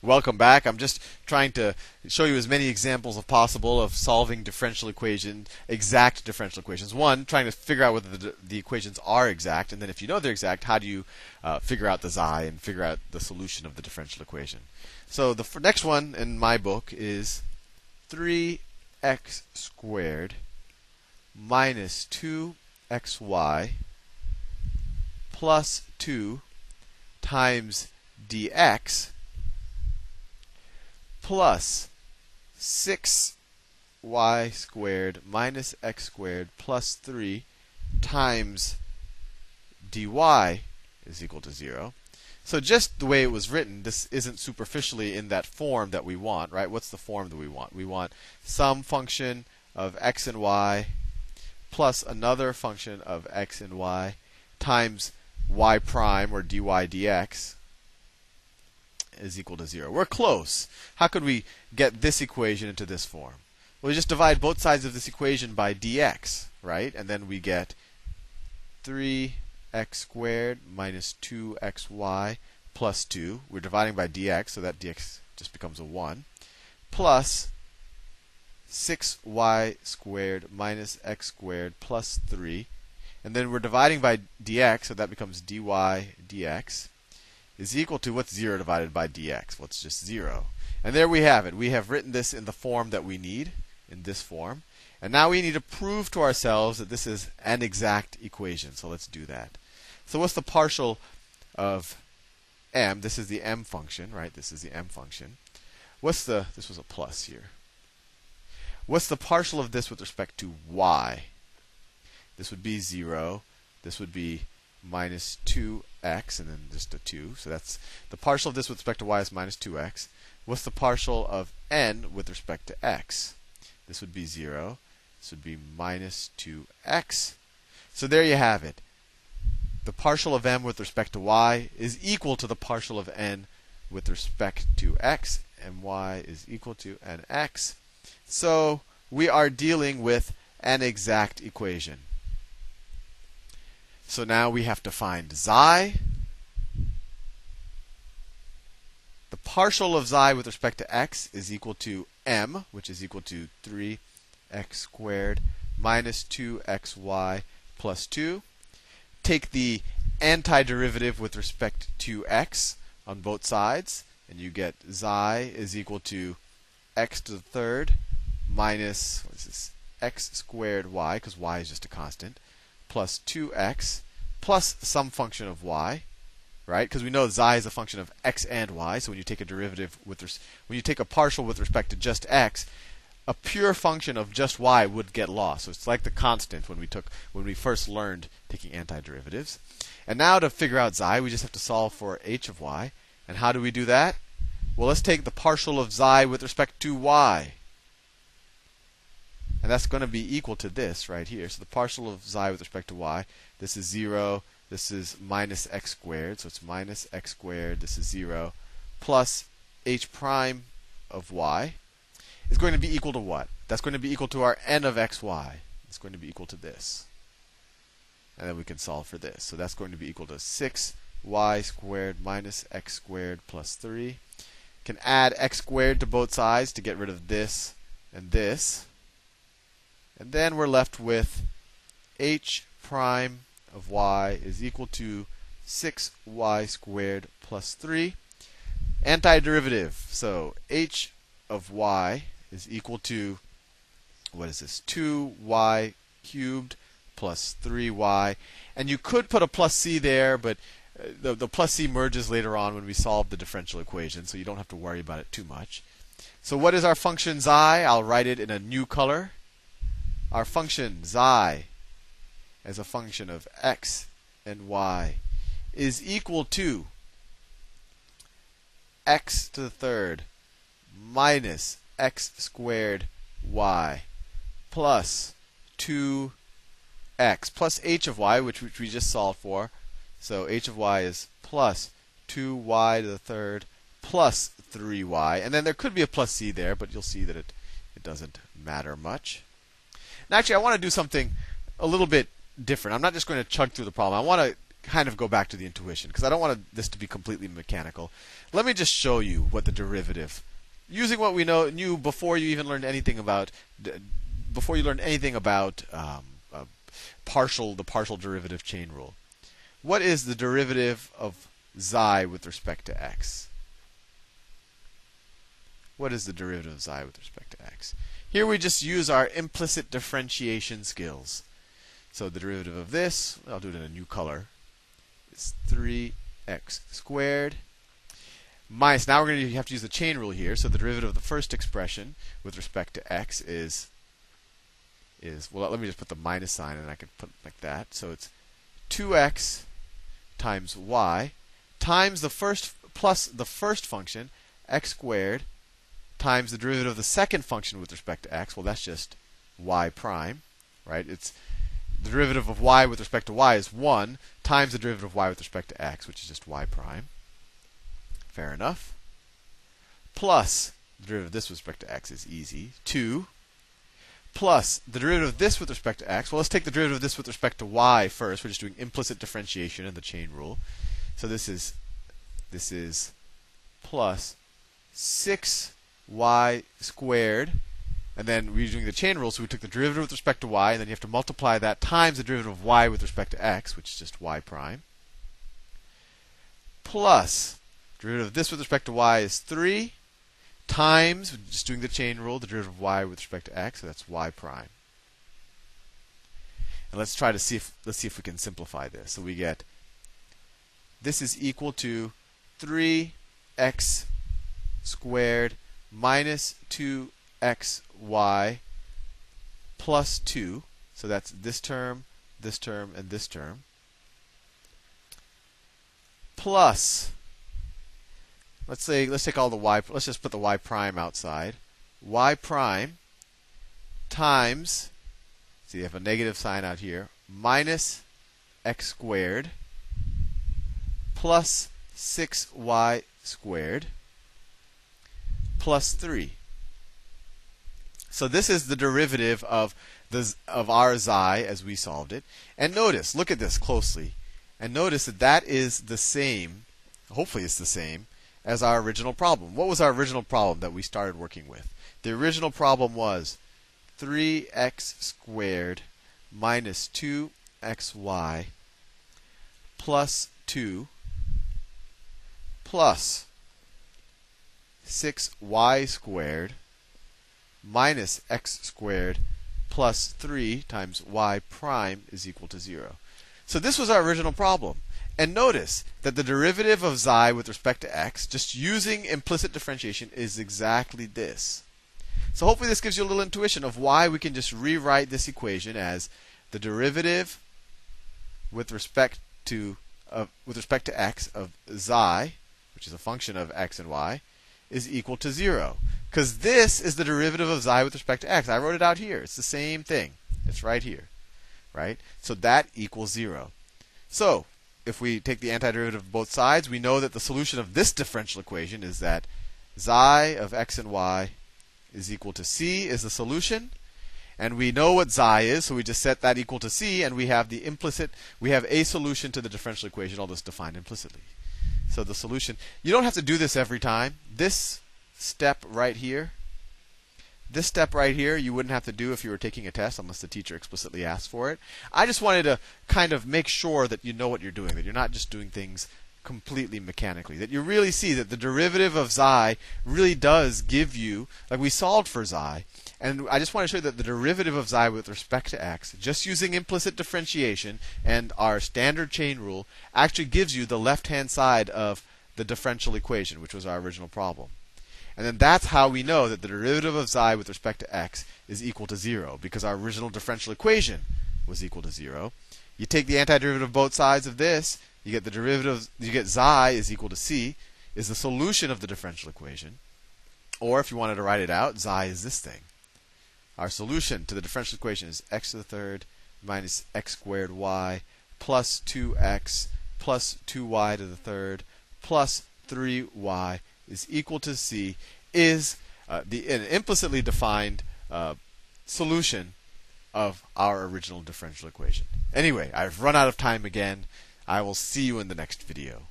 Welcome back. I'm just trying to show you as many examples as possible of solving differential equations, exact differential equations. One, trying to figure out whether the, the equations are exact, and then if you know they're exact, how do you uh, figure out the xi and figure out the solution of the differential equation? So the next one in my book is 3x squared minus 2xy plus 2 times dx plus 6y squared minus x squared plus 3 times dy is equal to 0. So just the way it was written, this isn't superficially in that form that we want, right? What's the form that we want? We want some function of x and y plus another function of x and y times y prime or dy dx is equal to 0. We're close. How could we get this equation into this form? Well, we just divide both sides of this equation by dx, right? And then we get 3x squared minus 2xy plus 2. We're dividing by dx, so that dx just becomes a 1. Plus 6y squared minus x squared plus 3. And then we're dividing by dx, so that becomes dy dx is equal to what's 0 divided by dx? Well, it's just 0. And there we have it. We have written this in the form that we need, in this form. And now we need to prove to ourselves that this is an exact equation. So let's do that. So what's the partial of m? This is the m function, right? This is the m function. What's the, this was a plus here. What's the partial of this with respect to y? This would be 0. This would be minus 2x, and then just a 2. So that's the partial of this with respect to y is minus 2x. What's the partial of n with respect to x? This would be 0. This would be minus 2x. So there you have it. The partial of m with respect to y is equal to the partial of n with respect to x, and y is equal to nx. So we are dealing with an exact equation. So now we have to find xi. The partial of xi with respect to x is equal to m, which is equal to 3x squared minus 2xy plus 2. Take the antiderivative with respect to x on both sides, and you get xi is equal to x to the third minus what is this? x squared y, because y is just a constant, plus 2x plus some function of y, right? Because we know xi is a function of x and y. So when you take a derivative with res- when you take a partial with respect to just x, a pure function of just y would get lost. So it's like the constant when we took when we first learned taking antiderivatives. And now to figure out xi, we just have to solve for h of y. And how do we do that? Well, let's take the partial of xi with respect to y. And that's going to be equal to this right here. So the partial of xi with respect to y, this is 0, this is minus x squared, so it's minus x squared, this is 0, plus h prime of y is going to be equal to what? That's going to be equal to our n of xy. It's going to be equal to this. And then we can solve for this. So that's going to be equal to 6y squared minus x squared plus 3. Can add x squared to both sides to get rid of this and this. And then we're left with h prime of y is equal to 6y squared plus 3. Antiderivative. So h of y is equal to, what is this? 2y cubed plus 3y. And you could put a plus c there, but uh, the, the plus c merges later on when we solve the differential equation, so you don't have to worry about it too much. So what is our function xi? I'll write it in a new color our function xi as a function of x and y is equal to x to the third minus x squared y plus 2x plus h of y, which, which we just solved for. So h of y is plus 2y to the third plus 3y. And then there could be a plus c there, but you'll see that it, it doesn't matter much. Now, actually, I want to do something a little bit different. I'm not just going to chug through the problem. I want to kind of go back to the intuition because I don't want this to be completely mechanical. Let me just show you what the derivative, using what we know knew before you even learned anything about, before you learned anything about um, uh, partial the partial derivative chain rule. What is the derivative of xi with respect to x? What is the derivative of xi with respect to x? Here we just use our implicit differentiation skills. So the derivative of this, I'll do it in a new color, is 3x squared minus, now we're going to have to use the chain rule here. So the derivative of the first expression with respect to x is, is well, let me just put the minus sign and I can put like that. So it's 2x times y times the first plus the first function, x squared, times the derivative of the second function with respect to x. Well, that's just y prime, right? It's the derivative of y with respect to y is 1 times the derivative of y with respect to x, which is just y prime. Fair enough. Plus the derivative of this with respect to x is easy. 2 plus the derivative of this with respect to x. Well, let's take the derivative of this with respect to y first. We're just doing implicit differentiation in the chain rule. So this is this is plus 6y squared and then we're doing the chain rule, so we took the derivative with respect to y, and then you have to multiply that times the derivative of y with respect to x, which is just y prime, plus derivative of this with respect to y is 3 times, just doing the chain rule, the derivative of y with respect to x, so that's y prime. And let's try to see if let's see if we can simplify this. So we get this is equal to 3x squared minus 2 xy plus 2. So that's this term, this term, and this term. Plus, let's say, let's take all the y, let's just put the y prime outside. y prime times, see, you have a negative sign out here, minus x squared plus 6y squared plus 3. So this is the derivative of the of our xi as we solved it. And notice, look at this closely, and notice that that is the same. Hopefully, it's the same as our original problem. What was our original problem that we started working with? The original problem was 3x squared minus 2xy plus 2 plus 6y squared minus x squared plus 3 times y prime is equal to 0. So this was our original problem. And notice that the derivative of xi with respect to x, just using implicit differentiation, is exactly this. So hopefully this gives you a little intuition of why we can just rewrite this equation as the derivative with respect to uh, with respect to x of xi, which is a function of x and y, is equal to 0. Because this is the derivative of xi with respect to x. I wrote it out here. It's the same thing. It's right here. Right? So that equals 0. So, if we take the antiderivative of both sides, we know that the solution of this differential equation is that xi of x and y is equal to c is the solution. And we know what xi is, so we just set that equal to c, and we have the implicit, we have a solution to the differential equation, all this defined implicitly. So the solution, you don't have to do this every time. This step right here, this step right here, you wouldn't have to do if you were taking a test unless the teacher explicitly asked for it. I just wanted to kind of make sure that you know what you're doing, that you're not just doing things completely mechanically. That you really see that the derivative of xi really does give you, like we solved for xi, and I just want to show you that the derivative of xi with respect to x, just using implicit differentiation and our standard chain rule, actually gives you the left hand side of the differential equation, which was our original problem. And then that's how we know that the derivative of xi with respect to x is equal to 0, because our original differential equation was equal to 0. You take the antiderivative of both sides of this, you get the derivative, you get xi is equal to c, is the solution of the differential equation. Or if you wanted to write it out, xi is this thing. Our solution to the differential equation is x to the third minus x squared y plus 2x plus 2y to the third plus 3y is equal to c is uh, the an implicitly defined uh, solution of our original differential equation. Anyway, I've run out of time again. I will see you in the next video.